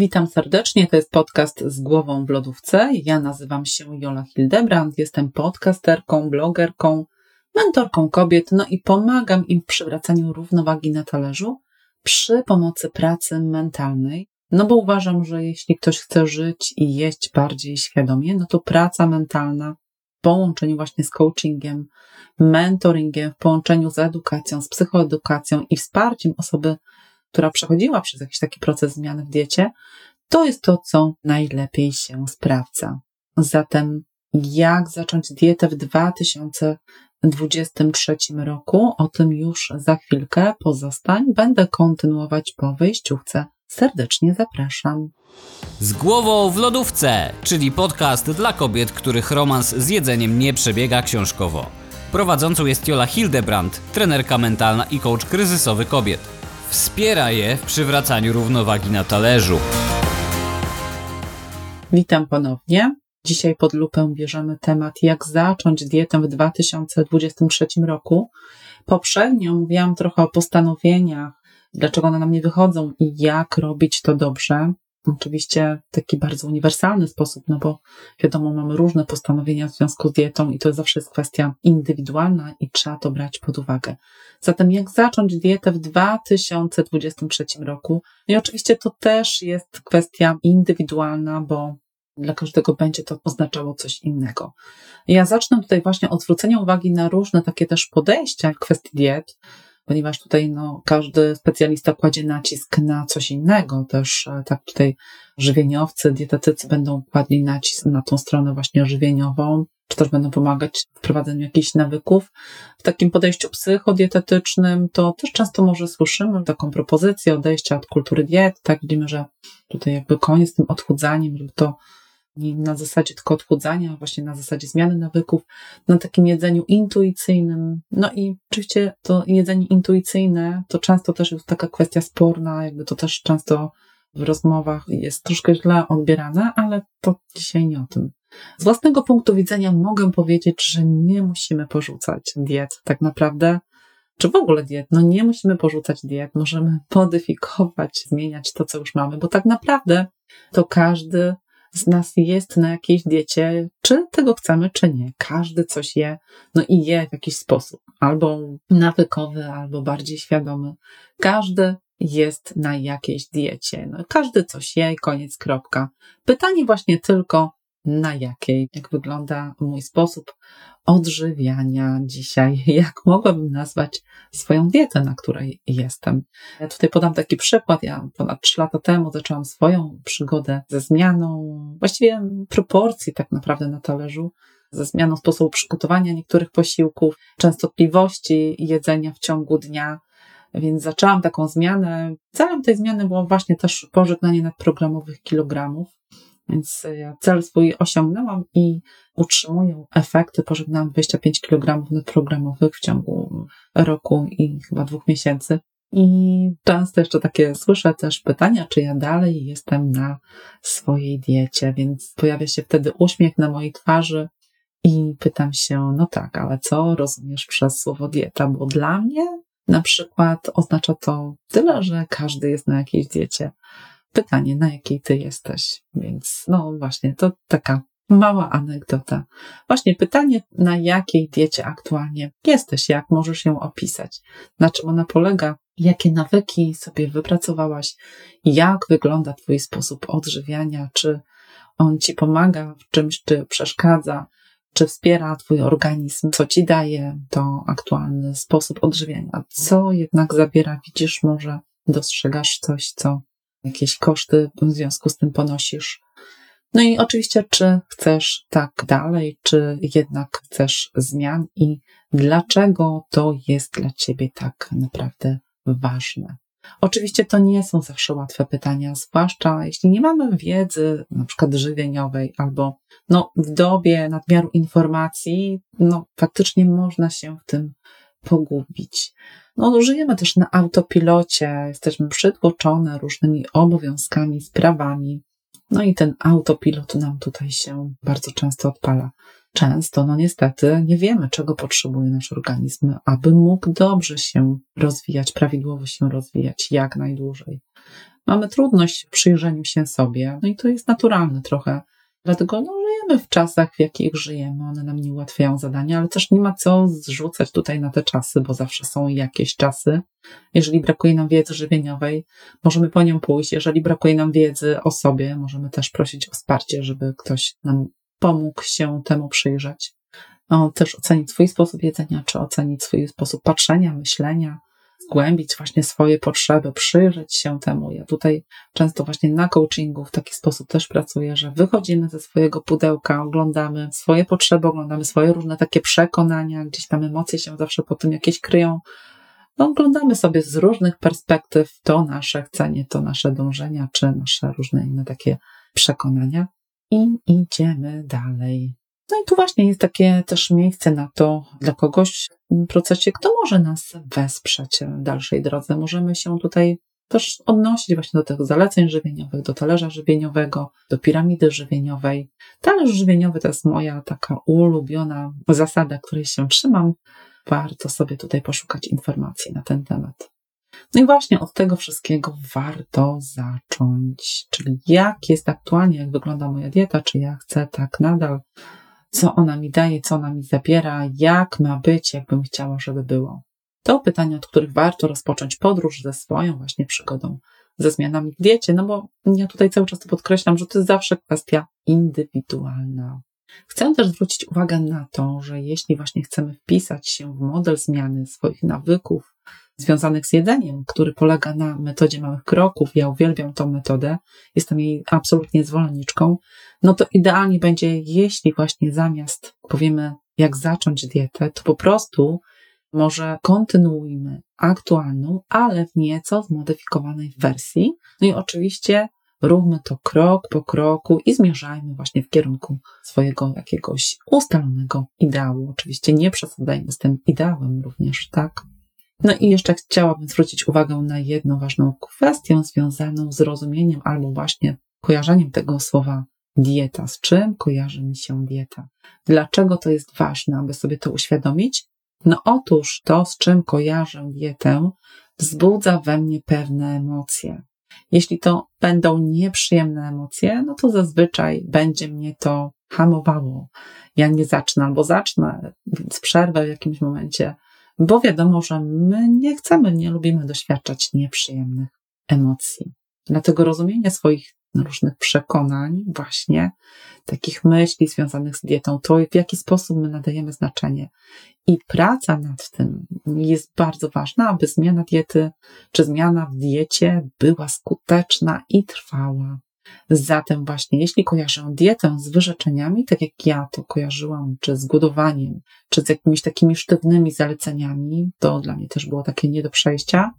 Witam serdecznie, to jest podcast z głową w lodówce. Ja nazywam się Jola Hildebrand, jestem podcasterką, blogerką, mentorką kobiet, no i pomagam im w przywracaniu równowagi na talerzu przy pomocy pracy mentalnej. No bo uważam, że jeśli ktoś chce żyć i jeść bardziej świadomie, no to praca mentalna w połączeniu właśnie z coachingiem, mentoringiem, w połączeniu z edukacją, z psychoedukacją i wsparciem osoby która przechodziła przez jakiś taki proces zmiany w diecie, to jest to, co najlepiej się sprawdza. Zatem, jak zacząć dietę w 2023 roku? O tym już za chwilkę. Pozostań. Będę kontynuować po wejściówce. Serdecznie zapraszam. Z głową w lodówce, czyli podcast dla kobiet, których romans z jedzeniem nie przebiega książkowo. Prowadzącą jest Jola Hildebrand, trenerka mentalna i coach kryzysowy kobiet. Wspiera je w przywracaniu równowagi na talerzu. Witam ponownie. Dzisiaj pod lupę bierzemy temat, jak zacząć dietę w 2023 roku. Poprzednio mówiłam trochę o postanowieniach, dlaczego one nam nie wychodzą i jak robić to dobrze. Oczywiście w taki bardzo uniwersalny sposób, no bo wiadomo, mamy różne postanowienia w związku z dietą i to zawsze jest kwestia indywidualna i trzeba to brać pod uwagę. Zatem jak zacząć dietę w 2023 roku? No i oczywiście to też jest kwestia indywidualna, bo dla każdego będzie to oznaczało coś innego. Ja zacznę tutaj właśnie od zwrócenia uwagi na różne takie też podejścia w kwestii diet, ponieważ tutaj no, każdy specjalista kładzie nacisk na coś innego. Też e, tak tutaj żywieniowcy, dietetycy będą kładli nacisk na tą stronę właśnie żywieniową, czy też będą pomagać w prowadzeniu jakichś nawyków. W takim podejściu psychodietetycznym to też często może słyszymy taką propozycję odejścia od kultury diet. Tak widzimy, że tutaj jakby koniec z tym odchudzaniem, żeby to na zasadzie tylko odchudzania, właśnie na zasadzie zmiany nawyków, na takim jedzeniu intuicyjnym. No i oczywiście to jedzenie intuicyjne to często też jest taka kwestia sporna, jakby to też często w rozmowach jest troszkę źle odbierane, ale to dzisiaj nie o tym. Z własnego punktu widzenia mogę powiedzieć, że nie musimy porzucać diet tak naprawdę, czy w ogóle diet. No nie musimy porzucać diet, możemy modyfikować, zmieniać to, co już mamy, bo tak naprawdę to każdy z nas jest na jakiejś diecie, czy tego chcemy, czy nie. Każdy coś je, no i je w jakiś sposób, albo nawykowy, albo bardziej świadomy. Każdy jest na jakiejś diecie. No, każdy coś je koniec, kropka. Pytanie właśnie tylko, na jakiej, jak wygląda mój sposób odżywiania dzisiaj, jak mogłabym nazwać swoją dietę, na której jestem. Ja tutaj podam taki przykład. Ja ponad 3 lata temu zaczęłam swoją przygodę ze zmianą właściwie proporcji tak naprawdę na talerzu, ze zmianą sposobu przygotowania niektórych posiłków, częstotliwości jedzenia w ciągu dnia. Więc zaczęłam taką zmianę. Celem tej zmiany było właśnie też pożegnanie nadprogramowych kilogramów. Więc ja cel swój osiągnęłam i utrzymuję efekty. Pożegnałam 25 kg programowych w ciągu roku i chyba dwóch miesięcy. I często jeszcze takie słyszę też pytania, czy ja dalej jestem na swojej diecie, więc pojawia się wtedy uśmiech na mojej twarzy i pytam się, no tak, ale co rozumiesz przez słowo dieta? Bo dla mnie na przykład oznacza to tyle, że każdy jest na jakiejś diecie pytanie, na jakiej ty jesteś. Więc no właśnie, to taka mała anegdota. Właśnie pytanie, na jakiej diecie aktualnie jesteś, jak możesz ją opisać, na czym ona polega, jakie nawyki sobie wypracowałaś, jak wygląda Twój sposób odżywiania, czy on Ci pomaga w czymś, czy przeszkadza, czy wspiera Twój organizm, co Ci daje to aktualny sposób odżywiania, co jednak zabiera, widzisz, może dostrzegasz coś, co jakieś koszty w związku z tym ponosisz. No i oczywiście, czy chcesz tak dalej, czy jednak chcesz zmian i dlaczego to jest dla ciebie tak naprawdę ważne. Oczywiście to nie są zawsze łatwe pytania, zwłaszcza jeśli nie mamy wiedzy, na przykład żywieniowej, albo no, w dobie nadmiaru informacji, no, faktycznie można się w tym pogubić. No, żyjemy też na autopilocie, jesteśmy przytłoczone różnymi obowiązkami, sprawami. No i ten autopilot nam tutaj się bardzo często odpala. Często, no niestety, nie wiemy, czego potrzebuje nasz organizm, aby mógł dobrze się rozwijać, prawidłowo się rozwijać jak najdłużej. mamy trudność w przyjrzeniu się sobie, no i to jest naturalne trochę. Dlatego no, żyjemy w czasach, w jakich żyjemy, one nam nie ułatwiają zadania, ale też nie ma co zrzucać tutaj na te czasy, bo zawsze są jakieś czasy. Jeżeli brakuje nam wiedzy żywieniowej, możemy po nią pójść. Jeżeli brakuje nam wiedzy o sobie, możemy też prosić o wsparcie, żeby ktoś nam pomógł się temu przyjrzeć. O, też ocenić swój sposób jedzenia, czy ocenić swój sposób patrzenia, myślenia, zgłębić właśnie swoje potrzeby, przyjrzeć się temu. Ja tutaj często właśnie na coachingu w taki sposób też pracuję, że wychodzimy ze swojego pudełka, oglądamy swoje potrzeby, oglądamy swoje różne takie przekonania, gdzieś tam emocje się zawsze po tym jakieś kryją. No, oglądamy sobie z różnych perspektyw to nasze chcenie, to nasze dążenia, czy nasze różne inne takie przekonania i idziemy dalej. No i tu właśnie jest takie też miejsce na to dla kogoś w procesie, kto może nas wesprzeć w dalszej drodze. Możemy się tutaj też odnosić właśnie do tych zaleceń żywieniowych, do talerza żywieniowego, do piramidy żywieniowej. Talerz żywieniowy to jest moja taka ulubiona zasada, której się trzymam. Warto sobie tutaj poszukać informacji na ten temat. No i właśnie od tego wszystkiego warto zacząć. Czyli jak jest aktualnie, jak wygląda moja dieta, czy ja chcę tak nadal co ona mi daje, co ona mi zabiera, jak ma być, jakbym chciała, żeby było. To pytania, od których warto rozpocząć podróż ze swoją właśnie przygodą, ze zmianami w diecie, no bo ja tutaj cały czas to podkreślam, że to jest zawsze kwestia indywidualna. Chcę też zwrócić uwagę na to, że jeśli właśnie chcemy wpisać się w model zmiany swoich nawyków, związanych z jedzeniem, który polega na metodzie małych kroków. Ja uwielbiam tą metodę, jestem jej absolutnie zwolenniczką. No to idealnie będzie, jeśli właśnie zamiast powiemy, jak zacząć dietę, to po prostu może kontynuujmy aktualną, ale w nieco zmodyfikowanej wersji. No i oczywiście róbmy to krok po kroku i zmierzajmy właśnie w kierunku swojego jakiegoś ustalonego ideału. Oczywiście nie przesadzajmy z tym ideałem również, tak? No i jeszcze chciałabym zwrócić uwagę na jedną ważną kwestię związaną z rozumieniem albo właśnie kojarzeniem tego słowa dieta. Z czym kojarzy mi się dieta? Dlaczego to jest ważne, aby sobie to uświadomić? No otóż to, z czym kojarzę dietę, wzbudza we mnie pewne emocje. Jeśli to będą nieprzyjemne emocje, no to zazwyczaj będzie mnie to hamowało. Ja nie zacznę albo zacznę, więc przerwę w jakimś momencie, bo wiadomo, że my nie chcemy, nie lubimy doświadczać nieprzyjemnych emocji. Dlatego rozumienie swoich różnych przekonań, właśnie takich myśli związanych z dietą, to w jaki sposób my nadajemy znaczenie. I praca nad tym jest bardzo ważna, aby zmiana diety czy zmiana w diecie była skuteczna i trwała. Zatem właśnie, jeśli kojarzę dietę z wyrzeczeniami, tak jak ja to kojarzyłam, czy z głodowaniem, czy z jakimiś takimi sztywnymi zaleceniami, to dla mnie też było takie nie do przejścia,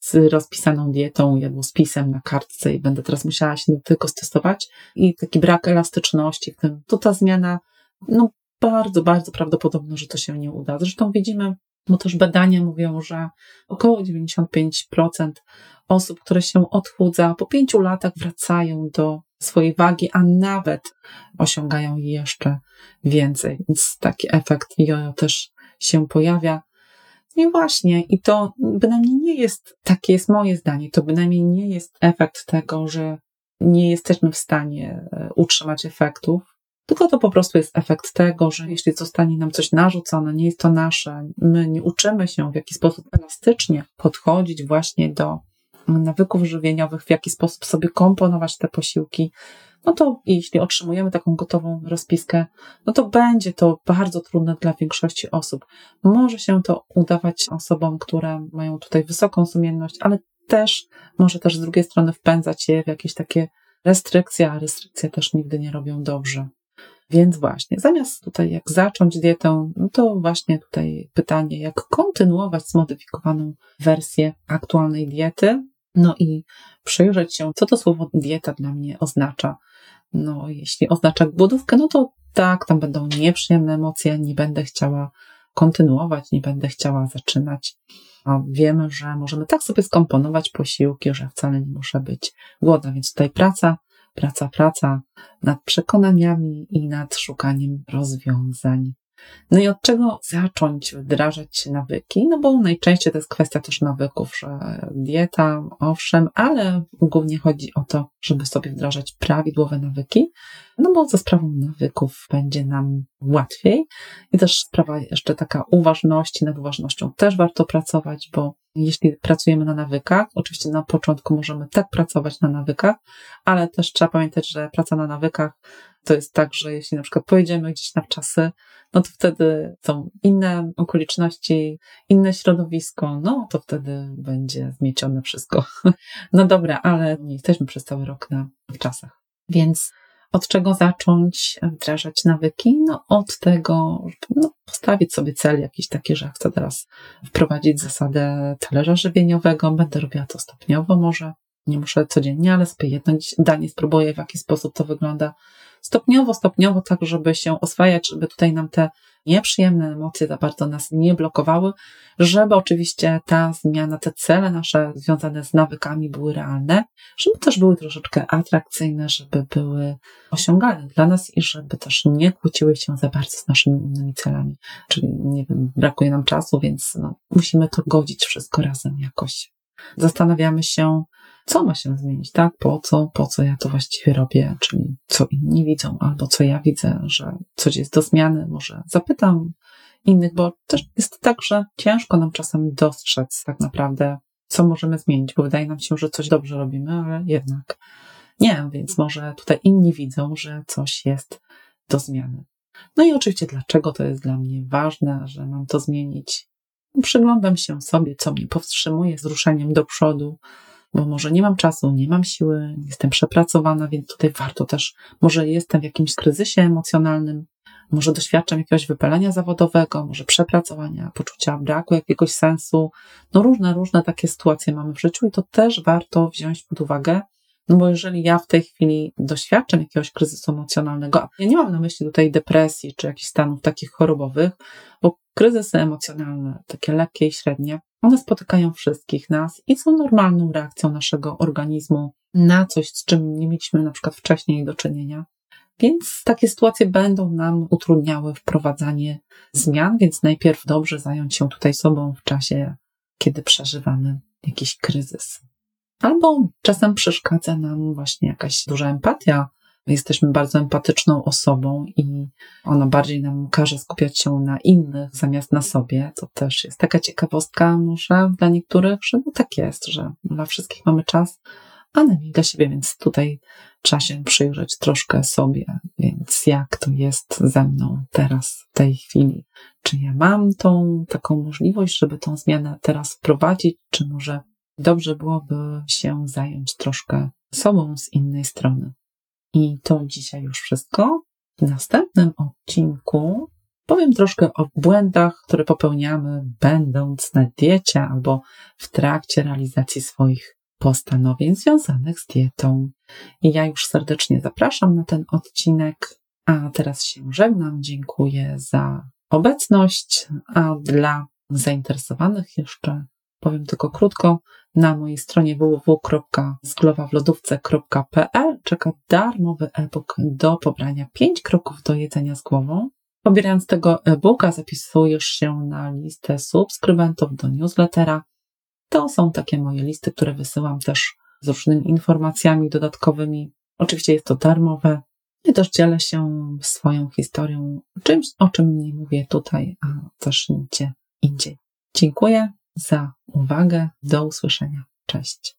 z rozpisaną dietą, jadłospisem na kartce i będę teraz musiała się tylko stosować i taki brak elastyczności w tym, to ta zmiana, no bardzo, bardzo prawdopodobne, że to się nie uda. Zresztą widzimy, bo też badania mówią, że około 95% osób, które się odchudza, po pięciu latach wracają do swojej wagi, a nawet osiągają jeszcze więcej. Więc taki efekt jojo też się pojawia. I właśnie, i to bynajmniej nie jest, takie jest moje zdanie, to bynajmniej nie jest efekt tego, że nie jesteśmy w stanie e, utrzymać efektów, tylko to po prostu jest efekt tego, że jeśli zostanie nam coś narzucone, nie jest to nasze, my nie uczymy się w jaki sposób elastycznie podchodzić właśnie do nawyków żywieniowych, w jaki sposób sobie komponować te posiłki, no to jeśli otrzymujemy taką gotową rozpiskę, no to będzie to bardzo trudne dla większości osób. Może się to udawać osobom, które mają tutaj wysoką sumienność, ale też może też z drugiej strony wpędzać je w jakieś takie restrykcje, a restrykcje też nigdy nie robią dobrze. Więc właśnie, zamiast tutaj jak zacząć dietę, no to właśnie tutaj pytanie, jak kontynuować zmodyfikowaną wersję aktualnej diety, no i przyjrzeć się, co to słowo dieta dla mnie oznacza. No, jeśli oznacza głodówkę, no to tak, tam będą nieprzyjemne emocje, nie będę chciała kontynuować, nie będę chciała zaczynać. A wiemy, że możemy tak sobie skomponować posiłki, że wcale nie muszę być głodna, więc tutaj praca, praca, praca nad przekonaniami i nad szukaniem rozwiązań. No i od czego zacząć wdrażać nawyki? No bo najczęściej to jest kwestia też nawyków, że dieta, owszem, ale głównie chodzi o to, żeby sobie wdrażać prawidłowe nawyki, no bo za sprawą nawyków będzie nam łatwiej. I też sprawa jeszcze taka uważności, nad uważnością też warto pracować, bo jeśli pracujemy na nawykach, oczywiście na początku możemy tak pracować na nawykach, ale też trzeba pamiętać, że praca na nawykach to jest tak, że jeśli na przykład pojedziemy gdzieś na wczasy, no to wtedy są inne okoliczności, inne środowisko, no to wtedy będzie zmiecione wszystko. No dobra, ale nie jesteśmy przez cały rok na wczasach. Więc od czego zacząć wdrażać nawyki? No od tego, no, postawić sobie cel jakiś taki, że chcę teraz wprowadzić zasadę talerza żywieniowego, będę robiła to stopniowo może, nie muszę codziennie, ale sobie jedno danie spróbuję, w jaki sposób to wygląda. Stopniowo, stopniowo, tak, żeby się oswajać, żeby tutaj nam te nieprzyjemne emocje za bardzo nas nie blokowały, żeby oczywiście ta zmiana, te cele nasze związane z nawykami były realne, żeby też były troszeczkę atrakcyjne, żeby były osiągalne dla nas i żeby też nie kłóciły się za bardzo z naszymi innymi celami. Czyli, nie wiem, brakuje nam czasu, więc no, musimy to godzić wszystko razem jakoś. Zastanawiamy się, co ma się zmienić, tak? Po co, po co ja to właściwie robię, czyli co inni widzą, albo co ja widzę, że coś jest do zmiany, może zapytam innych, bo też jest tak, że ciężko nam czasem dostrzec tak naprawdę, co możemy zmienić, bo wydaje nam się, że coś dobrze robimy, ale jednak nie, więc może tutaj inni widzą, że coś jest do zmiany. No i oczywiście, dlaczego to jest dla mnie ważne, że mam to zmienić? Przyglądam się sobie, co mnie powstrzymuje z ruszeniem do przodu, bo może nie mam czasu, nie mam siły, jestem przepracowana, więc tutaj warto też, może jestem w jakimś kryzysie emocjonalnym, może doświadczam jakiegoś wypalenia zawodowego, może przepracowania, poczucia braku jakiegoś sensu. No różne, różne takie sytuacje mamy w życiu i to też warto wziąć pod uwagę, no bo jeżeli ja w tej chwili doświadczam jakiegoś kryzysu emocjonalnego, ja nie mam na myśli tutaj depresji czy jakichś stanów takich chorobowych, bo kryzysy emocjonalne, takie lekkie i średnie, one spotykają wszystkich nas i są normalną reakcją naszego organizmu na coś, z czym nie mieliśmy na przykład wcześniej do czynienia. Więc takie sytuacje będą nam utrudniały wprowadzanie zmian, więc najpierw dobrze zająć się tutaj sobą w czasie, kiedy przeżywamy jakiś kryzys. Albo czasem przeszkadza nam właśnie jakaś duża empatia. Jesteśmy bardzo empatyczną osobą i ona bardziej nam każe skupiać się na innych zamiast na sobie. To też jest taka ciekawostka może dla niektórych, że no tak jest, że dla wszystkich mamy czas, a najmniej dla siebie, więc tutaj trzeba się przyjrzeć troszkę sobie. Więc jak to jest ze mną teraz, w tej chwili? Czy ja mam tą taką możliwość, żeby tą zmianę teraz wprowadzić, czy może dobrze byłoby się zająć troszkę sobą z innej strony. I to dzisiaj już wszystko. W następnym odcinku powiem troszkę o błędach, które popełniamy, będąc na diecie albo w trakcie realizacji swoich postanowień związanych z dietą. I ja już serdecznie zapraszam na ten odcinek, a teraz się żegnam. Dziękuję za obecność, a dla zainteresowanych jeszcze powiem tylko krótko, na mojej stronie www.zglowawlodówce.pl czeka darmowy e-book do pobrania 5 kroków do jedzenia z głową. Pobierając tego e-booka zapisujesz się na listę subskrybentów do newslettera. To są takie moje listy, które wysyłam też z różnymi informacjami dodatkowymi. Oczywiście jest to darmowe. I też dzielę się swoją historią, czymś, o czym nie mówię tutaj, a też nigdzie indziej. Dziękuję za uwagę. Do usłyszenia. Cześć.